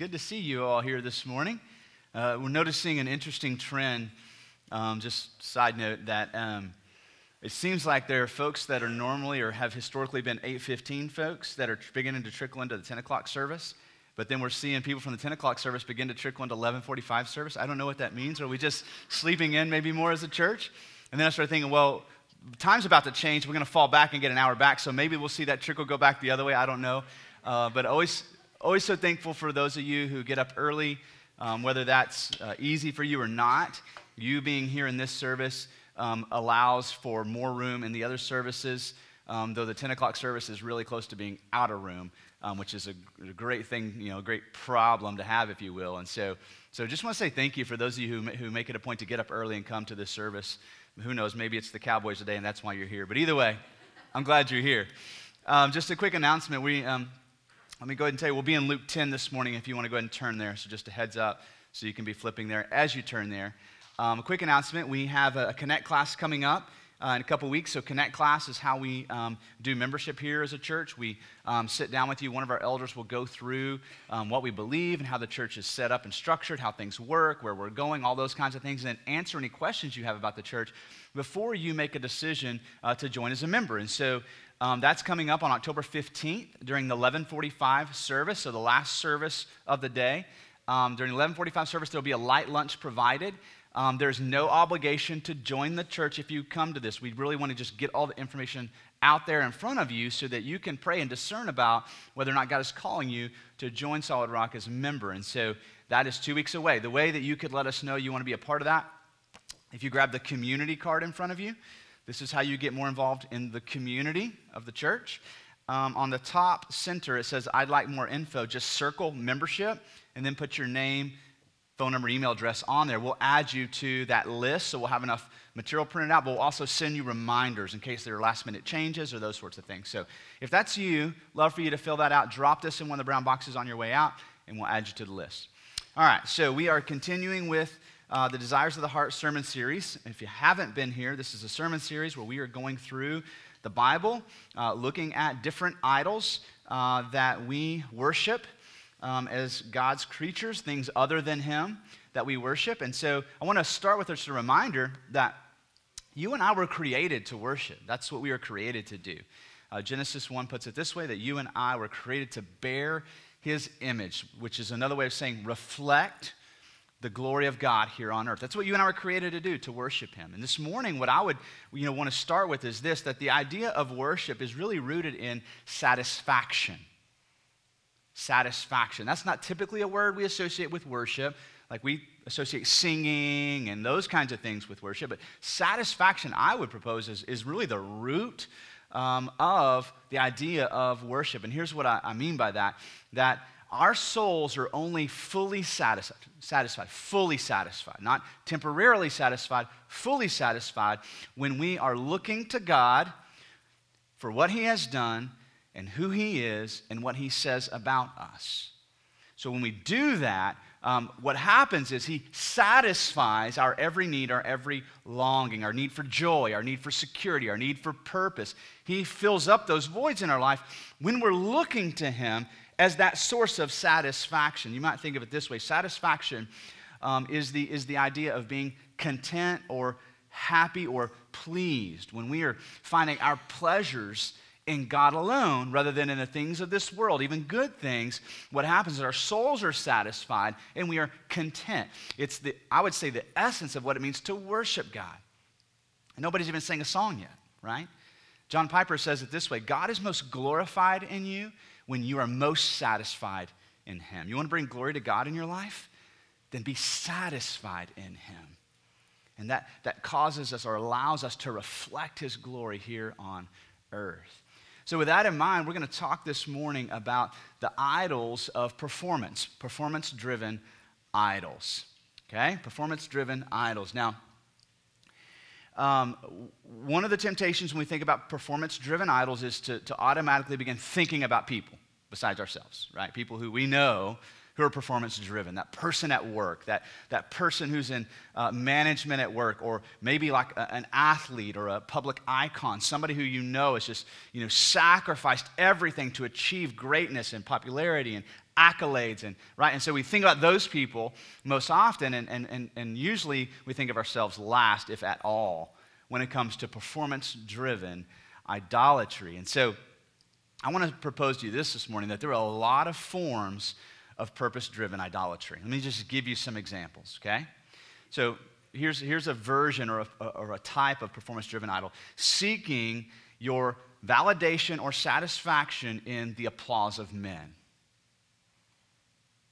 good to see you all here this morning. Uh, we're noticing an interesting trend. Um, just side note that um, it seems like there are folks that are normally or have historically been 8:15 folks that are beginning to trickle into the 10 o'clock service. But then we're seeing people from the 10 o'clock service begin to trickle into 11:45 service. I don't know what that means. Are we just sleeping in maybe more as a church? And then I started thinking, well, time's about to change. We're going to fall back and get an hour back. So maybe we'll see that trickle go back the other way. I don't know. Uh, but always always so thankful for those of you who get up early, um, whether that's uh, easy for you or not. You being here in this service um, allows for more room in the other services, um, though the 10 o'clock service is really close to being out of room, um, which is a, a, great thing, you know, a great problem to have, if you will. And so, so just want to say thank you for those of you who, who make it a point to get up early and come to this service. Who knows, maybe it's the Cowboys today and that's why you're here. But either way, I'm glad you're here. Um, just a quick announcement. We, um, let me go ahead and tell you, we'll be in Luke 10 this morning if you want to go ahead and turn there. So just a heads up so you can be flipping there as you turn there. Um, a quick announcement we have a, Connect class coming up. Uh, in a couple weeks. So, Connect class is how we um, do membership here as a church. We um, sit down with you. One of our elders will go through um, what we believe and how the church is set up and structured, how things work, where we're going, all those kinds of things, and answer any questions you have about the church before you make a decision uh, to join as a member. And so, um, that's coming up on October 15th during the 1145 service, so the last service of the day. Um, during the 1145 service, there'll be a light lunch provided. Um, there's no obligation to join the church if you come to this. We really want to just get all the information out there in front of you so that you can pray and discern about whether or not God is calling you to join Solid Rock as a member. And so that is two weeks away. The way that you could let us know you want to be a part of that, if you grab the community card in front of you, this is how you get more involved in the community of the church. Um, on the top center, it says, I'd like more info. Just circle membership and then put your name, phone number, email address on there. We'll add you to that list so we'll have enough material printed out, but we'll also send you reminders in case there are last minute changes or those sorts of things. So if that's you, love for you to fill that out. Drop this in one of the brown boxes on your way out, and we'll add you to the list. All right, so we are continuing with uh, the Desires of the Heart sermon series. If you haven't been here, this is a sermon series where we are going through the Bible, uh, looking at different idols uh, that we worship um, as God's creatures, things other than Him that we worship. And so I want to start with just a reminder that you and I were created to worship. That's what we were created to do. Uh, Genesis 1 puts it this way that you and I were created to bear His image, which is another way of saying reflect the glory of God here on earth. That's what you and I were created to do, to worship Him. And this morning, what I would you know, want to start with is this that the idea of worship is really rooted in satisfaction. Satisfaction. That's not typically a word we associate with worship. Like we associate singing and those kinds of things with worship. But satisfaction, I would propose, is, is really the root um, of the idea of worship. And here's what I, I mean by that that our souls are only fully satisfied, satisfied, fully satisfied, not temporarily satisfied, fully satisfied when we are looking to God for what He has done and who He is and what He says about us. So when we do that, um, what happens is He satisfies our every need, our every longing, our need for joy, our need for security, our need for purpose. He fills up those voids in our life when we're looking to Him as that source of satisfaction. You might think of it this way satisfaction um, is, the, is the idea of being content or happy or pleased when we are finding our pleasures in God alone rather than in the things of this world, even good things, what happens is our souls are satisfied and we are content. It's the, I would say, the essence of what it means to worship God. And nobody's even sang a song yet, right? John Piper says it this way God is most glorified in you when you are most satisfied in Him. You want to bring glory to God in your life? Then be satisfied in Him. And that, that causes us or allows us to reflect His glory here on earth. So, with that in mind, we're going to talk this morning about the idols of performance, performance driven idols. Okay? Performance driven idols. Now, um, one of the temptations when we think about performance driven idols is to, to automatically begin thinking about people besides ourselves, right? People who we know who are performance driven, that person at work, that, that person who's in uh, management at work, or maybe like a, an athlete or a public icon, somebody who you know has just, you know, sacrificed everything to achieve greatness and popularity and accolades, and right. And so we think about those people most often, and, and, and, and usually we think of ourselves last, if at all, when it comes to performance driven idolatry. And so I want to propose to you this this morning that there are a lot of forms of purpose driven idolatry. Let me just give you some examples, okay? So here's, here's a version or a, or a type of performance driven idol seeking your validation or satisfaction in the applause of men.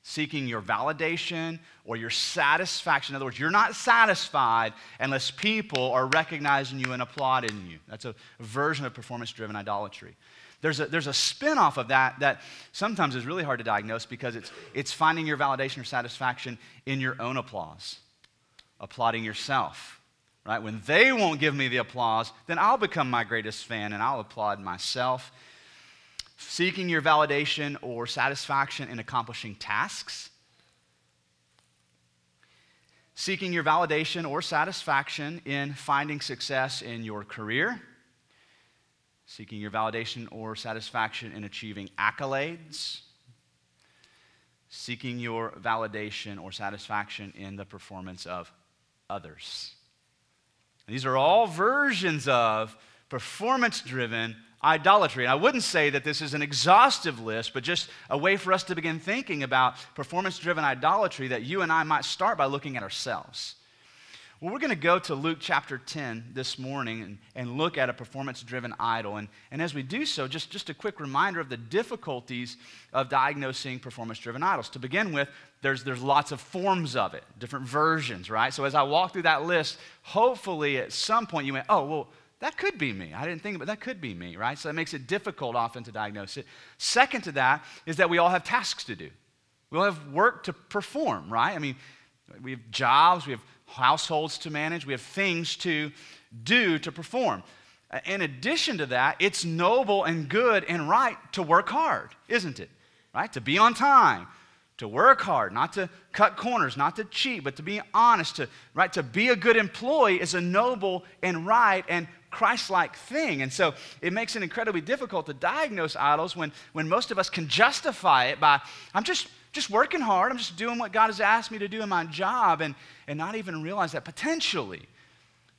Seeking your validation or your satisfaction. In other words, you're not satisfied unless people are recognizing you and applauding you. That's a version of performance driven idolatry. There's a, there's a spin-off of that that sometimes is really hard to diagnose because it's, it's finding your validation or satisfaction in your own applause, applauding yourself. Right? When they won't give me the applause, then I'll become my greatest fan and I'll applaud myself. Seeking your validation or satisfaction in accomplishing tasks. Seeking your validation or satisfaction in finding success in your career seeking your validation or satisfaction in achieving accolades, seeking your validation or satisfaction in the performance of others. these are all versions of performance driven idolatry. And I wouldn't say that this is an exhaustive list, but just a way for us to begin thinking about performance driven idolatry that you and I might start by looking at ourselves. Well, we're going to go to Luke chapter 10 this morning and, and look at a performance driven idol. And, and as we do so, just, just a quick reminder of the difficulties of diagnosing performance driven idols. To begin with, there's, there's lots of forms of it, different versions, right? So as I walk through that list, hopefully at some point you went, oh, well, that could be me. I didn't think about that could be me, right? So that makes it difficult often to diagnose it. Second to that is that we all have tasks to do. We all have work to perform, right? I mean, we have jobs, we have households to manage, we have things to do to perform. Uh, in addition to that, it's noble and good and right to work hard, isn't it? Right? To be on time, to work hard, not to cut corners, not to cheat, but to be honest, to right to be a good employee is a noble and right and Christ-like thing. And so it makes it incredibly difficult to diagnose idols when, when most of us can justify it by, I'm just just working hard. I'm just doing what God has asked me to do in my job and, and not even realize that potentially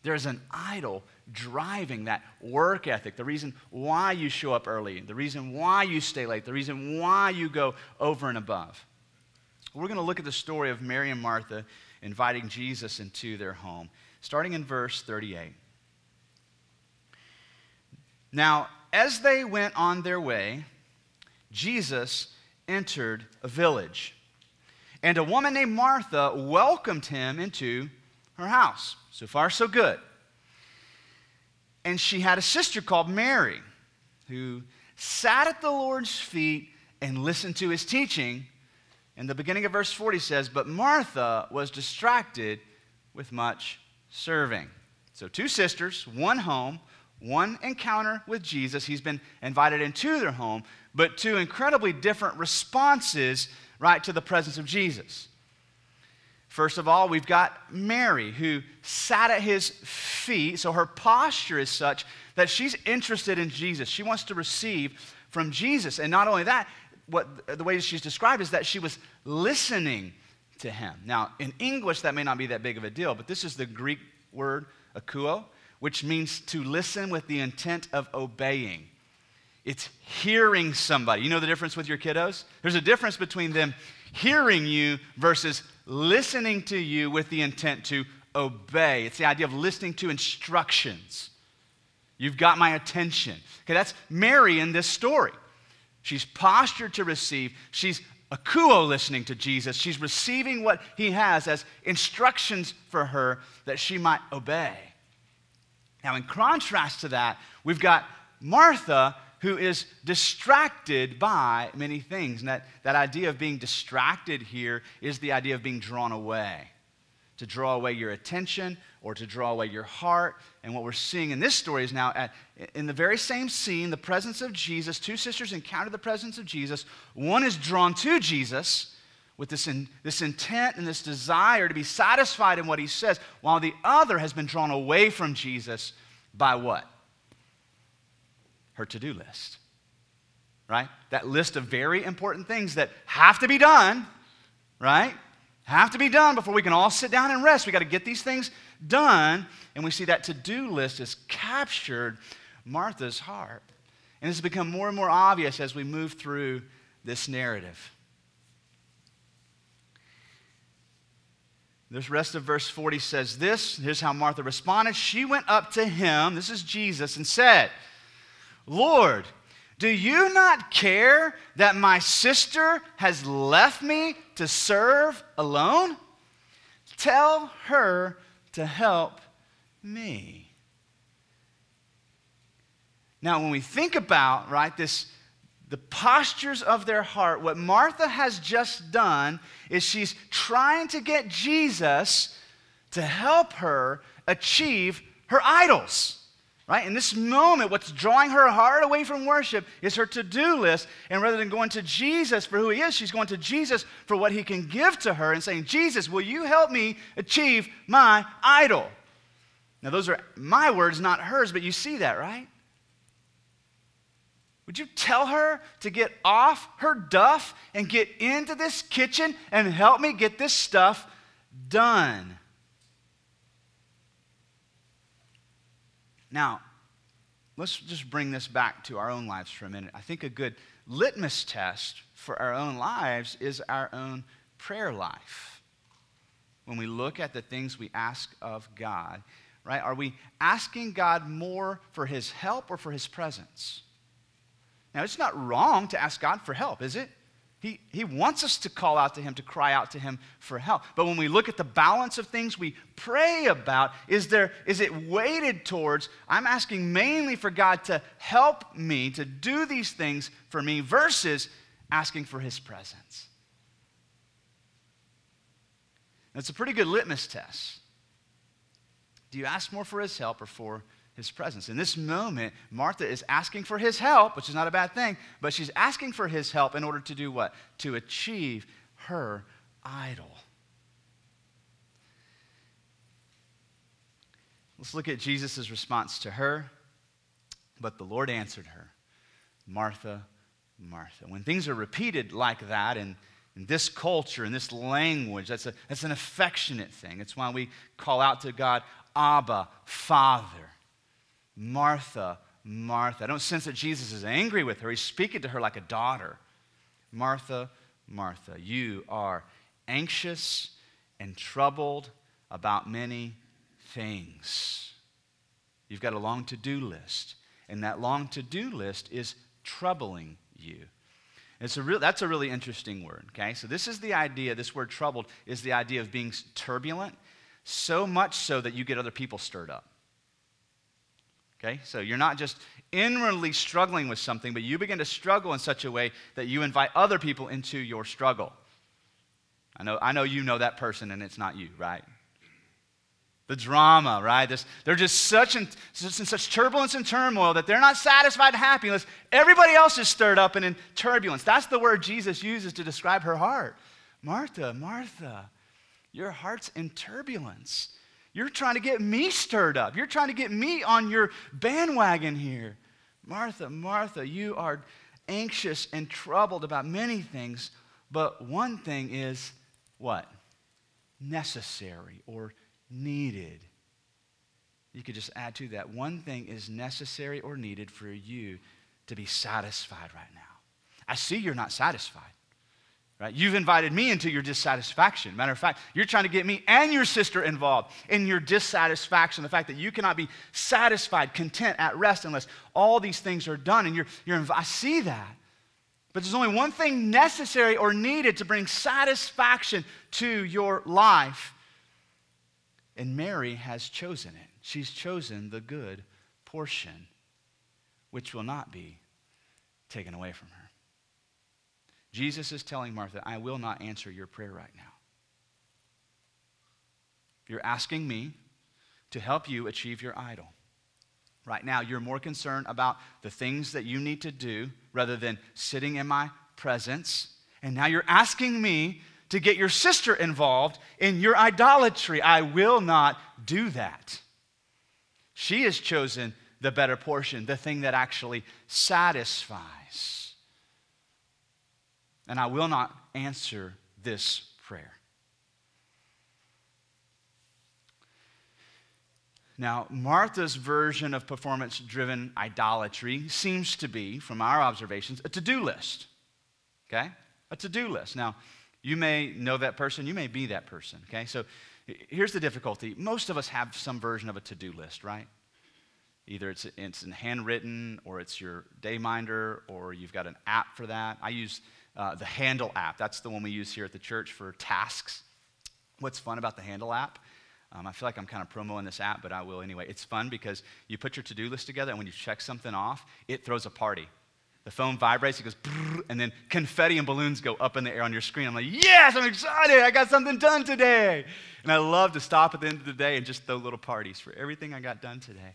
there's an idol driving that work ethic, the reason why you show up early, the reason why you stay late, the reason why you go over and above. We're going to look at the story of Mary and Martha inviting Jesus into their home, starting in verse 38. Now, as they went on their way, Jesus entered a village. And a woman named Martha welcomed him into her house. So far, so good. And she had a sister called Mary who sat at the Lord's feet and listened to his teaching. And the beginning of verse 40 says, But Martha was distracted with much serving. So, two sisters, one home, one encounter with Jesus. He's been invited into their home, but two incredibly different responses, right, to the presence of Jesus. First of all, we've got Mary who sat at his feet. So her posture is such that she's interested in Jesus. She wants to receive from Jesus. And not only that, what the way she's described is that she was listening to him. Now, in English, that may not be that big of a deal, but this is the Greek word akouo, which means to listen with the intent of obeying. It's hearing somebody. You know the difference with your kiddos? There's a difference between them hearing you versus listening to you with the intent to obey. It's the idea of listening to instructions. You've got my attention. Okay, that's Mary in this story. She's postured to receive. She's akouo listening to Jesus. She's receiving what he has as instructions for her that she might obey. Now, in contrast to that, we've got Martha who is distracted by many things. And that, that idea of being distracted here is the idea of being drawn away. To draw away your attention or to draw away your heart. And what we're seeing in this story is now at, in the very same scene, the presence of Jesus. Two sisters encounter the presence of Jesus. One is drawn to Jesus with this, in, this intent and this desire to be satisfied in what he says, while the other has been drawn away from Jesus by what? Her to do list. right? That list of very important things that have to be done, right? Have to be done before we can all sit down and rest. We got to get these things done. And we see that to do list has captured Martha's heart. And it's become more and more obvious as we move through this narrative. This rest of verse 40 says this. Here's how Martha responded. She went up to him, this is Jesus, and said, Lord, do you not care that my sister has left me to serve alone? Tell her to help me. Now, when we think about, right, this the postures of their heart, what Martha has just done is she's trying to get Jesus to help her achieve her idols. Right? In this moment, what's drawing her heart away from worship is her to do list. And rather than going to Jesus for who he is, she's going to Jesus for what he can give to her and saying, Jesus, will you help me achieve my idol? Now, those are my words, not hers, but you see that, right? Would you tell her to get off her duff and get into this kitchen and help me get this stuff done? Now, let's just bring this back to our own lives for a minute. I think a good litmus test for our own lives is our own prayer life. When we look at the things we ask of God, right? Are we asking God more for his help or for his presence? Now, it's not wrong to ask God for help, is it? He, he wants us to call out to Him, to cry out to Him for help. But when we look at the balance of things we pray about, is, there, is it weighted towards, I'm asking mainly for God to help me, to do these things for me, versus asking for His presence? That's a pretty good litmus test. Do you ask more for His help or for his presence. In this moment, Martha is asking for his help, which is not a bad thing, but she's asking for his help in order to do what? To achieve her idol. Let's look at Jesus' response to her. But the Lord answered her, Martha, Martha. When things are repeated like that in, in this culture, in this language, that's, a, that's an affectionate thing. It's why we call out to God, Abba, Father. Martha, Martha. I don't sense that Jesus is angry with her. He's speaking to her like a daughter. Martha, Martha, you are anxious and troubled about many things. You've got a long to do list, and that long to do list is troubling you. It's a real, that's a really interesting word, okay? So, this is the idea, this word troubled is the idea of being turbulent, so much so that you get other people stirred up. Okay? So you're not just inwardly struggling with something, but you begin to struggle in such a way that you invite other people into your struggle. I know, I know you know that person and it's not you, right? The drama, right? This, they're just such in, just in such turbulence and turmoil that they're not satisfied and happy unless everybody else is stirred up and in turbulence. That's the word Jesus uses to describe her heart. Martha, Martha, your heart's in turbulence. You're trying to get me stirred up. You're trying to get me on your bandwagon here. Martha, Martha, you are anxious and troubled about many things, but one thing is what? Necessary or needed. You could just add to that. One thing is necessary or needed for you to be satisfied right now. I see you're not satisfied. Right? You've invited me into your dissatisfaction. Matter of fact, you're trying to get me and your sister involved in your dissatisfaction. The fact that you cannot be satisfied, content, at rest unless all these things are done. And you're, you're I see that. But there's only one thing necessary or needed to bring satisfaction to your life. And Mary has chosen it. She's chosen the good portion, which will not be taken away from her. Jesus is telling Martha, I will not answer your prayer right now. You're asking me to help you achieve your idol. Right now, you're more concerned about the things that you need to do rather than sitting in my presence. And now you're asking me to get your sister involved in your idolatry. I will not do that. She has chosen the better portion, the thing that actually satisfies. And I will not answer this prayer. Now, Martha's version of performance driven idolatry seems to be, from our observations, a to do list. Okay? A to do list. Now, you may know that person, you may be that person. Okay? So here's the difficulty most of us have some version of a to do list, right? Either it's, it's in handwritten, or it's your dayminder, or you've got an app for that. I use uh, the Handle app. That's the one we use here at the church for tasks. What's fun about the Handle app um, I feel like I'm kind of promoting this app, but I will anyway. It's fun because you put your to do list together, and when you check something off, it throws a party. The phone vibrates, it goes, and then confetti and balloons go up in the air on your screen. I'm like, yes, I'm excited. I got something done today. And I love to stop at the end of the day and just throw little parties for everything I got done today.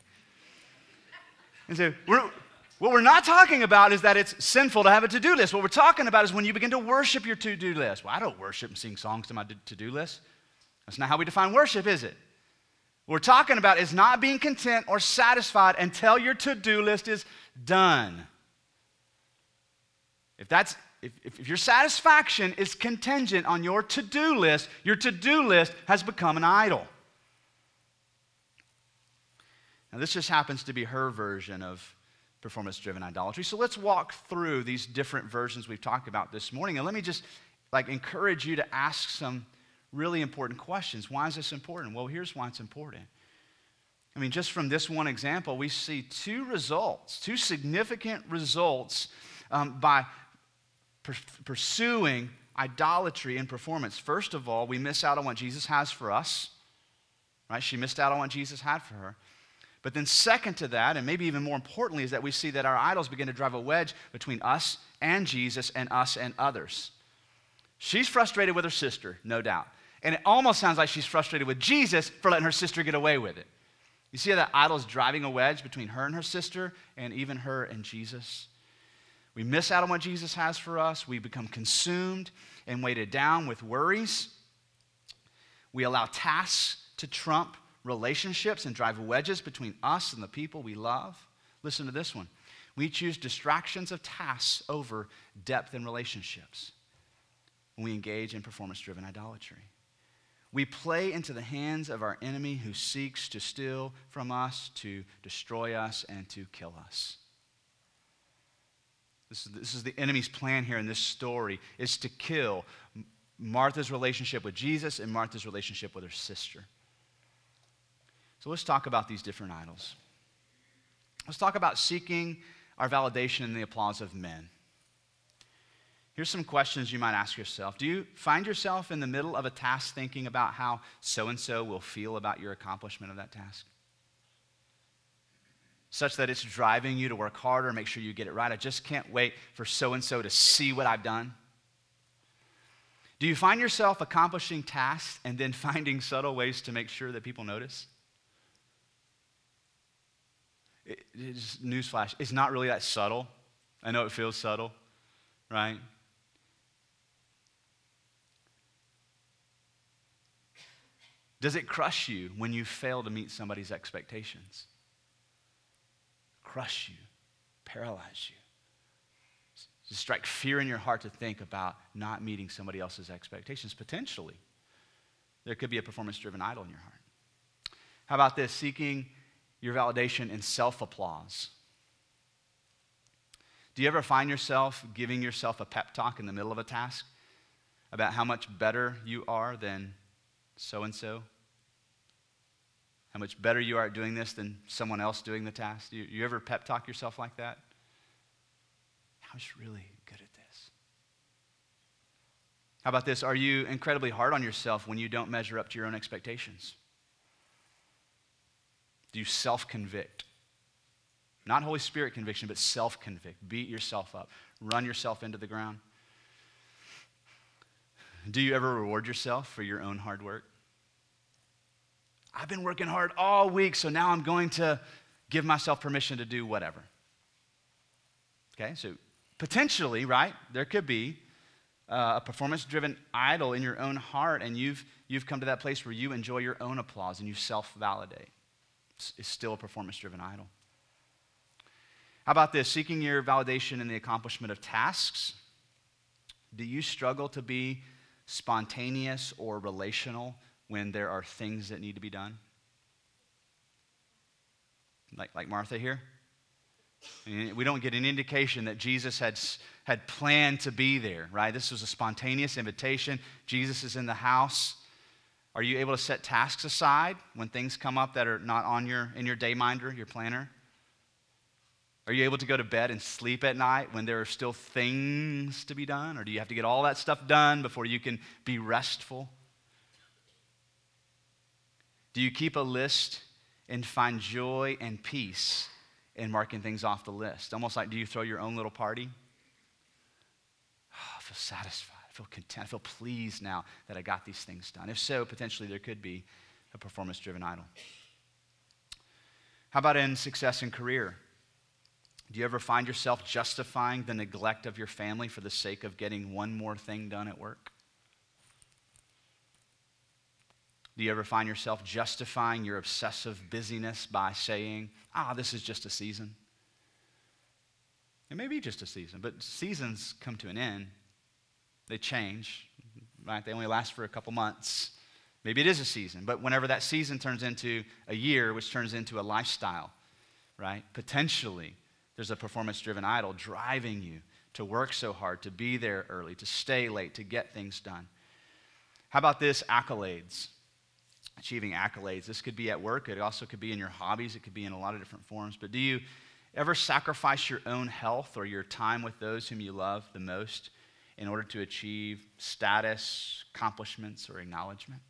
And so, we're, what we're not talking about is that it's sinful to have a to do list. What we're talking about is when you begin to worship your to do list. Well, I don't worship and sing songs to my to do list. That's not how we define worship, is it? What we're talking about is not being content or satisfied until your to do list is done. If, that's, if, if your satisfaction is contingent on your to do list, your to do list has become an idol. Now, this just happens to be her version of performance driven idolatry. So let's walk through these different versions we've talked about this morning. And let me just like encourage you to ask some really important questions. Why is this important? Well, here's why it's important. I mean, just from this one example, we see two results, two significant results um, by per- pursuing idolatry and performance. First of all, we miss out on what Jesus has for us, right? She missed out on what Jesus had for her. But then, second to that, and maybe even more importantly, is that we see that our idols begin to drive a wedge between us and Jesus and us and others. She's frustrated with her sister, no doubt. And it almost sounds like she's frustrated with Jesus for letting her sister get away with it. You see how that idol is driving a wedge between her and her sister, and even her and Jesus? We miss out on what Jesus has for us. We become consumed and weighted down with worries. We allow tasks to trump relationships and drive wedges between us and the people we love. Listen to this one. We choose distractions of tasks over depth in relationships when we engage in performance driven idolatry. We play into the hands of our enemy who seeks to steal from us, to destroy us, and to kill us. This is, this is the enemy's plan here in this story is to kill Martha's relationship with Jesus and Martha's relationship with her sister. So let's talk about these different idols. Let's talk about seeking our validation in the applause of men. Here's some questions you might ask yourself. Do you find yourself in the middle of a task thinking about how so and so will feel about your accomplishment of that task? Such that it's driving you to work harder, make sure you get it right. I just can't wait for so and so to see what I've done. Do you find yourself accomplishing tasks and then finding subtle ways to make sure that people notice? It, it's, newsflash, it's not really that subtle. I know it feels subtle, right? Does it crush you when you fail to meet somebody's expectations? Crush you, paralyze you. Strike fear in your heart to think about not meeting somebody else's expectations, potentially. There could be a performance driven idol in your heart. How about this? Seeking your validation in self applause. Do you ever find yourself giving yourself a pep talk in the middle of a task about how much better you are than so and so? how much better you are at doing this than someone else doing the task? You, you ever pep talk yourself like that? I was really good at this. How about this? Are you incredibly hard on yourself when you don't measure up to your own expectations? Do you self convict? Not Holy Spirit conviction, but self convict. Beat yourself up, run yourself into the ground. Do you ever reward yourself for your own hard work? I've been working hard all week, so now I'm going to give myself permission to do whatever. Okay, so potentially, right, there could be uh, a performance driven idol in your own heart, and you've, you've come to that place where you enjoy your own applause and you self validate. It's still a performance driven idol. How about this? Seeking your validation in the accomplishment of tasks. Do you struggle to be spontaneous or relational when there are things that need to be done? Like, like Martha here? We don't get an indication that Jesus had, had planned to be there, right? This was a spontaneous invitation. Jesus is in the house. Are you able to set tasks aside when things come up that are not on your, in your day minder, your planner? Are you able to go to bed and sleep at night when there are still things to be done? Or do you have to get all that stuff done before you can be restful? Do you keep a list and find joy and peace in marking things off the list? Almost like, do you throw your own little party? Oh, I feel satisfied. Feel content. I feel pleased now that I got these things done. If so, potentially there could be a performance driven idol. How about in success in career? Do you ever find yourself justifying the neglect of your family for the sake of getting one more thing done at work? Do you ever find yourself justifying your obsessive busyness by saying, ah, this is just a season? It may be just a season, but seasons come to an end. They change, right? They only last for a couple months. Maybe it is a season, but whenever that season turns into a year, which turns into a lifestyle, right? Potentially, there's a performance driven idol driving you to work so hard, to be there early, to stay late, to get things done. How about this accolades? Achieving accolades. This could be at work, it also could be in your hobbies, it could be in a lot of different forms. But do you ever sacrifice your own health or your time with those whom you love the most in order to achieve status, accomplishments, or acknowledgement?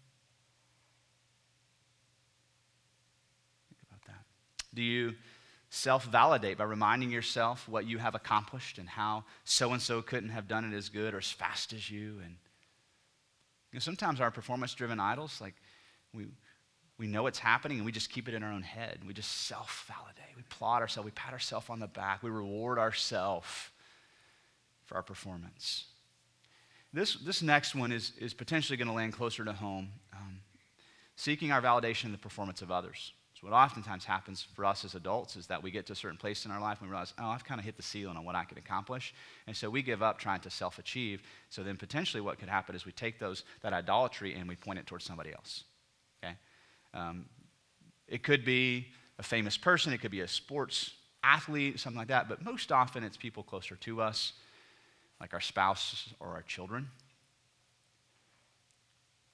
Think about that. Do you self validate by reminding yourself what you have accomplished and how so and so couldn't have done it as good or as fast as you. And you know, sometimes our performance driven idols, like we, we know it's happening and we just keep it in our own head. We just self validate. We plot ourselves, we pat ourselves on the back, we reward ourselves for our performance. This, this next one is, is potentially going to land closer to home. Um, seeking our validation in the performance of others So what oftentimes happens for us as adults is that we get to a certain place in our life and we realize, oh, I've kind of hit the ceiling on what I can accomplish. And so we give up trying to self achieve. So then potentially what could happen is we take those, that idolatry and we point it towards somebody else. Okay? Um, it could be a famous person, it could be a sports athlete, something like that, but most often it's people closer to us, like our spouse or our children.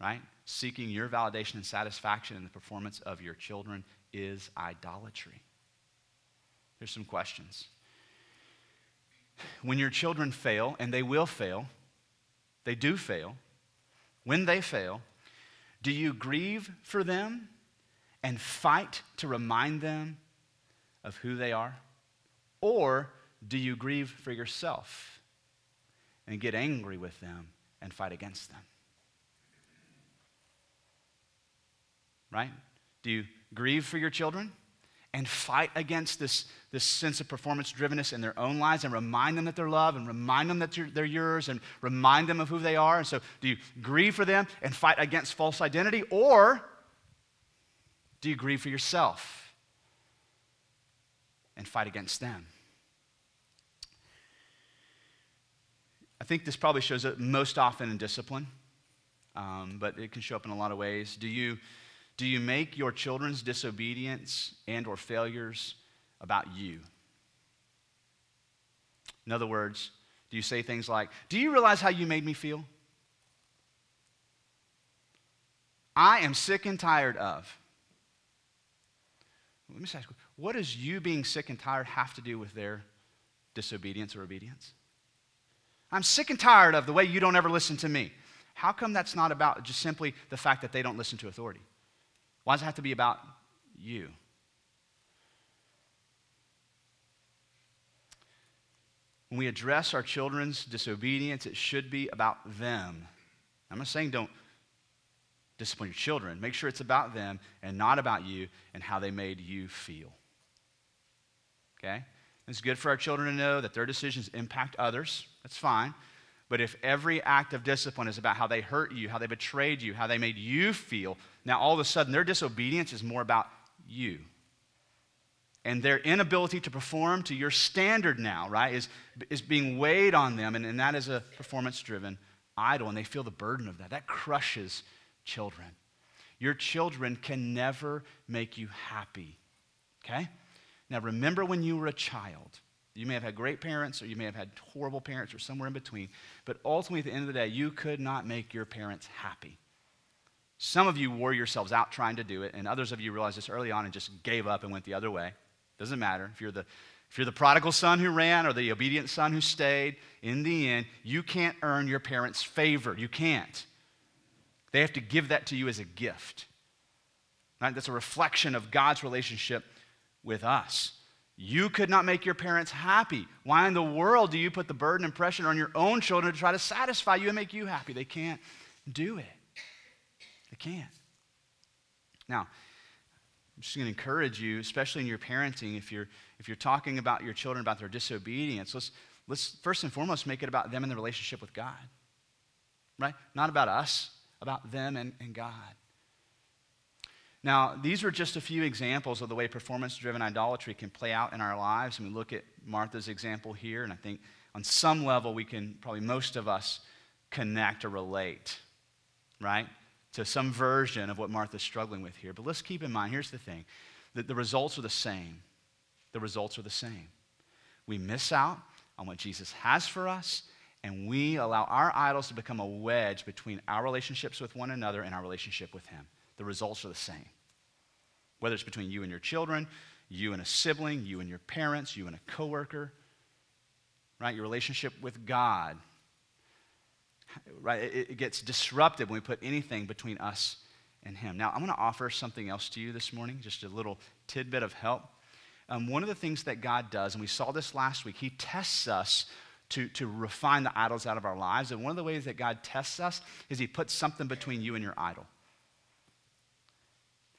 Right? Seeking your validation and satisfaction in the performance of your children is idolatry? Here's some questions. When your children fail, and they will fail, they do fail, when they fail, do you grieve for them and fight to remind them of who they are? Or do you grieve for yourself and get angry with them and fight against them? Right? Do you grieve for your children and fight against this, this sense of performance drivenness in their own lives and remind them that they're loved and remind them that they're yours and remind them of who they are? And so, do you grieve for them and fight against false identity? Or do you grieve for yourself and fight against them? I think this probably shows up most often in discipline, um, but it can show up in a lot of ways. Do you do you make your children's disobedience and or failures about you? In other words, do you say things like, "Do you realize how you made me feel?" I am sick and tired of. Let me ask you, what does you being sick and tired have to do with their disobedience or obedience? I'm sick and tired of the way you don't ever listen to me. How come that's not about just simply the fact that they don't listen to authority? Why does it have to be about you? When we address our children's disobedience, it should be about them. I'm not saying don't discipline your children. Make sure it's about them and not about you and how they made you feel. Okay? It's good for our children to know that their decisions impact others. That's fine. But if every act of discipline is about how they hurt you, how they betrayed you, how they made you feel, now all of a sudden their disobedience is more about you and their inability to perform to your standard now, right, is, is being weighed on them, and, and that is a performance driven idol, and they feel the burden of that. That crushes children. Your children can never make you happy, okay? Now, remember when you were a child. You may have had great parents, or you may have had horrible parents, or somewhere in between, but ultimately, at the end of the day, you could not make your parents happy. Some of you wore yourselves out trying to do it, and others of you realized this early on and just gave up and went the other way. Doesn't matter. If you're the if you're the prodigal son who ran or the obedient son who stayed, in the end, you can't earn your parents' favor. You can't. They have to give that to you as a gift. Right? That's a reflection of God's relationship with us. You could not make your parents happy. Why in the world do you put the burden and pressure on your own children to try to satisfy you and make you happy? They can't do it. They can't. Now, I'm just going to encourage you, especially in your parenting, if you're, if you're talking about your children, about their disobedience, let's, let's first and foremost make it about them and the relationship with God. Right? Not about us, about them and, and God. Now, these are just a few examples of the way performance driven idolatry can play out in our lives. And we look at Martha's example here, and I think on some level we can, probably most of us, connect or relate, right? to some version of what Martha's struggling with here. But let's keep in mind here's the thing that the results are the same. The results are the same. We miss out on what Jesus has for us, and we allow our idols to become a wedge between our relationships with one another and our relationship with Him. The results are the same. Whether it's between you and your children, you and a sibling, you and your parents, you and a coworker, right? Your relationship with God, right? It, it gets disrupted when we put anything between us and Him. Now, I'm going to offer something else to you this morning, just a little tidbit of help. Um, one of the things that God does, and we saw this last week, He tests us to, to refine the idols out of our lives. And one of the ways that God tests us is He puts something between you and your idol.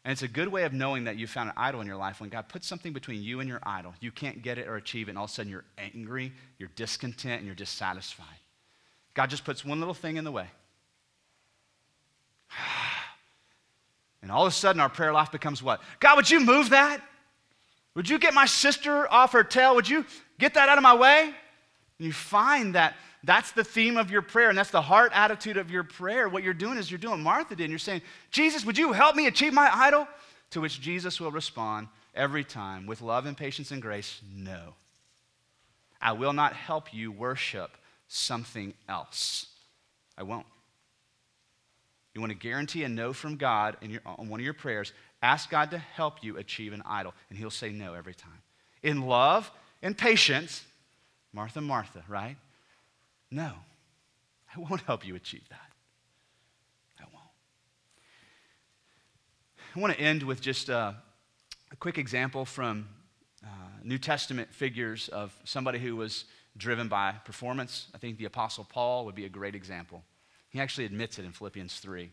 And it's a good way of knowing that you found an idol in your life when God puts something between you and your idol. You can't get it or achieve it, and all of a sudden you're angry, you're discontent, and you're dissatisfied. God just puts one little thing in the way. And all of a sudden, our prayer life becomes what? God, would you move that? Would you get my sister off her tail? Would you get that out of my way? And you find that that's the theme of your prayer, and that's the heart attitude of your prayer. What you're doing is you're doing Martha did, and you're saying, Jesus, would you help me achieve my idol? To which Jesus will respond every time with love and patience and grace, no. I will not help you worship something else. I won't. You want to guarantee a no from God in your, on one of your prayers, ask God to help you achieve an idol, and He'll say no every time. In love and patience, Martha, Martha, right? No, I won't help you achieve that. I won't. I want to end with just a, a quick example from uh, New Testament figures of somebody who was driven by performance. I think the Apostle Paul would be a great example. He actually admits it in Philippians 3.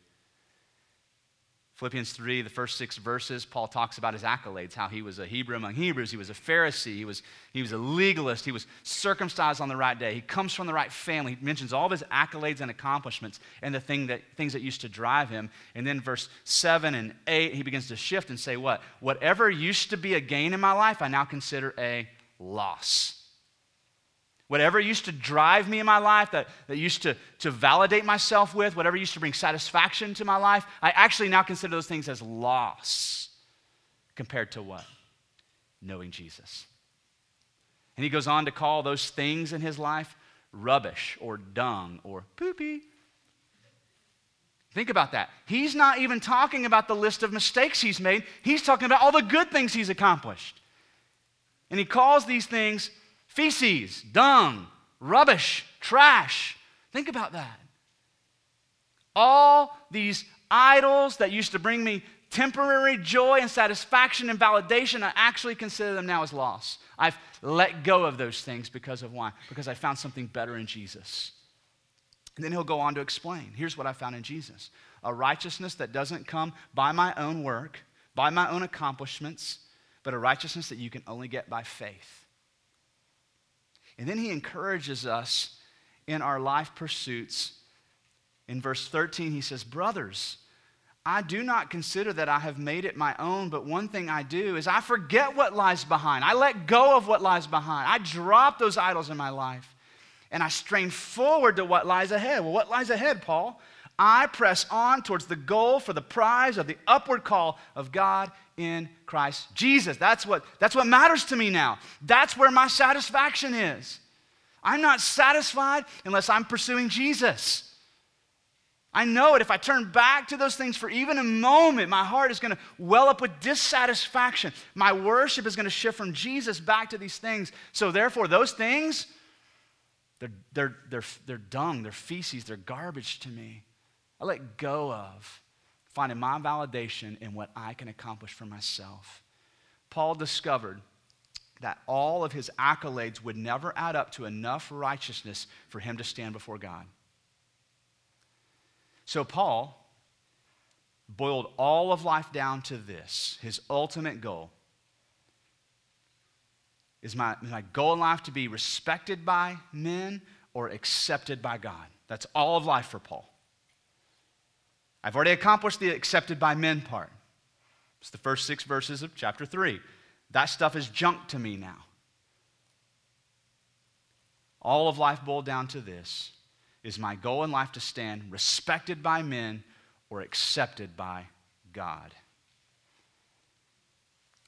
Philippians 3, the first six verses, Paul talks about his accolades, how he was a Hebrew among Hebrews, he was a Pharisee, he was, he was a legalist, he was circumcised on the right day, he comes from the right family. He mentions all of his accolades and accomplishments and the thing that, things that used to drive him. And then verse 7 and 8, he begins to shift and say, What? Whatever used to be a gain in my life, I now consider a loss Whatever used to drive me in my life, that, that used to, to validate myself with, whatever used to bring satisfaction to my life, I actually now consider those things as loss compared to what? Knowing Jesus. And he goes on to call those things in his life rubbish or dung or poopy. Think about that. He's not even talking about the list of mistakes he's made, he's talking about all the good things he's accomplished. And he calls these things feces, dung, rubbish, trash. Think about that. All these idols that used to bring me temporary joy and satisfaction and validation, I actually consider them now as loss. I've let go of those things because of why? Because I found something better in Jesus. And then he'll go on to explain here's what I found in Jesus a righteousness that doesn't come by my own work, by my own accomplishments, but a righteousness that you can only get by faith. And then he encourages us in our life pursuits. In verse 13, he says, Brothers, I do not consider that I have made it my own, but one thing I do is I forget what lies behind. I let go of what lies behind. I drop those idols in my life and I strain forward to what lies ahead. Well, what lies ahead, Paul? I press on towards the goal for the prize of the upward call of God in Christ Jesus. That's what, that's what matters to me now. That's where my satisfaction is. I'm not satisfied unless I'm pursuing Jesus. I know it. If I turn back to those things for even a moment, my heart is going to well up with dissatisfaction. My worship is going to shift from Jesus back to these things. So, therefore, those things, they're, they're, they're, they're dung, they're feces, they're garbage to me. I let go of finding my validation in what I can accomplish for myself. Paul discovered that all of his accolades would never add up to enough righteousness for him to stand before God. So, Paul boiled all of life down to this his ultimate goal. Is my, my goal in life to be respected by men or accepted by God? That's all of life for Paul. I've already accomplished the accepted by men part. It's the first six verses of chapter 3. That stuff is junk to me now. All of life boiled down to this is my goal in life to stand respected by men or accepted by God?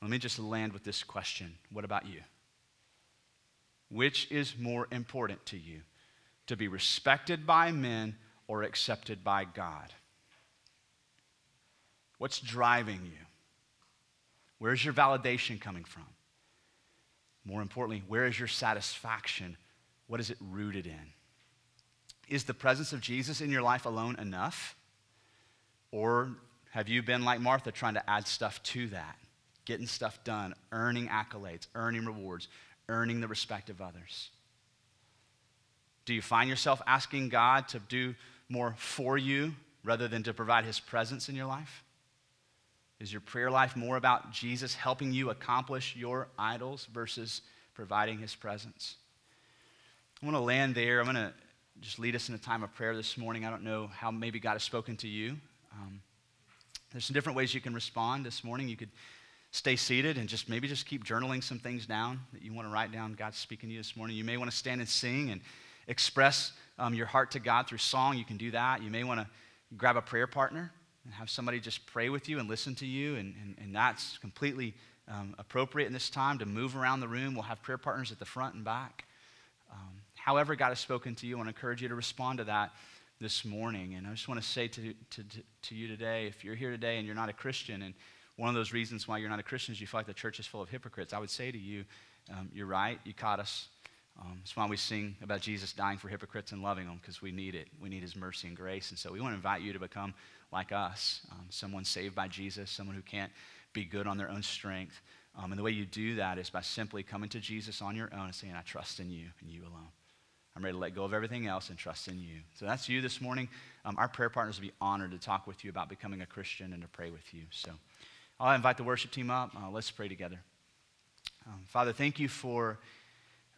Let me just land with this question What about you? Which is more important to you, to be respected by men or accepted by God? What's driving you? Where's your validation coming from? More importantly, where is your satisfaction? What is it rooted in? Is the presence of Jesus in your life alone enough? Or have you been like Martha trying to add stuff to that? Getting stuff done, earning accolades, earning rewards, earning the respect of others? Do you find yourself asking God to do more for you rather than to provide his presence in your life? Is your prayer life more about Jesus helping you accomplish your idols versus providing his presence? I want to land there. I'm going to just lead us in a time of prayer this morning. I don't know how maybe God has spoken to you. Um, there's some different ways you can respond this morning. You could stay seated and just maybe just keep journaling some things down that you want to write down. God's speaking to you this morning. You may want to stand and sing and express um, your heart to God through song. You can do that. You may want to grab a prayer partner and have somebody just pray with you and listen to you, and, and, and that's completely um, appropriate in this time to move around the room. We'll have prayer partners at the front and back. Um, however, God has spoken to you, I want to encourage you to respond to that this morning. And I just want to say to, to, to, you today if you're here today and you're not a Christian, and one of those reasons why you're not a Christian is you feel like the church is full of hypocrites, I would say to you, um, you're right, you caught us. Um, that's why we sing about Jesus dying for hypocrites and loving them, because we need it. We need his mercy and grace. And so we want to invite you to become like us, um, someone saved by Jesus, someone who can't be good on their own strength. Um, and the way you do that is by simply coming to Jesus on your own and saying, I trust in you and you alone. I'm ready to let go of everything else and trust in you. So that's you this morning. Um, our prayer partners will be honored to talk with you about becoming a Christian and to pray with you. So I'll invite the worship team up. Uh, let's pray together. Um, Father, thank you for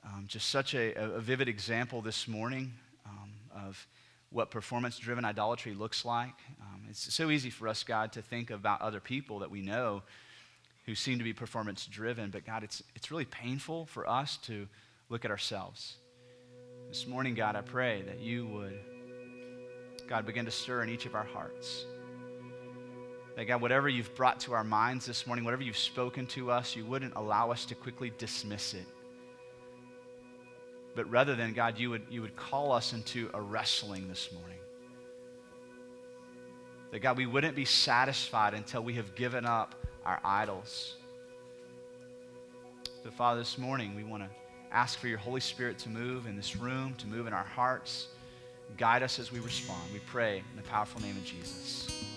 um, just such a, a, vivid example this morning um, of what performance driven idolatry looks like. Um, it's so easy for us, God, to think about other people that we know who seem to be performance driven, but God, it's, it's really painful for us to look at ourselves. This morning, God, I pray that you would, God, begin to stir in each of our hearts. That, God, whatever you've brought to our minds this morning, whatever you've spoken to us, you wouldn't allow us to quickly dismiss it but rather than, God, you would, you would call us into a wrestling this morning. That, God, we wouldn't be satisfied until we have given up our idols. So, Father, this morning we want to ask for your Holy Spirit to move in this room, to move in our hearts. Guide us as we respond. We pray in the powerful name of Jesus.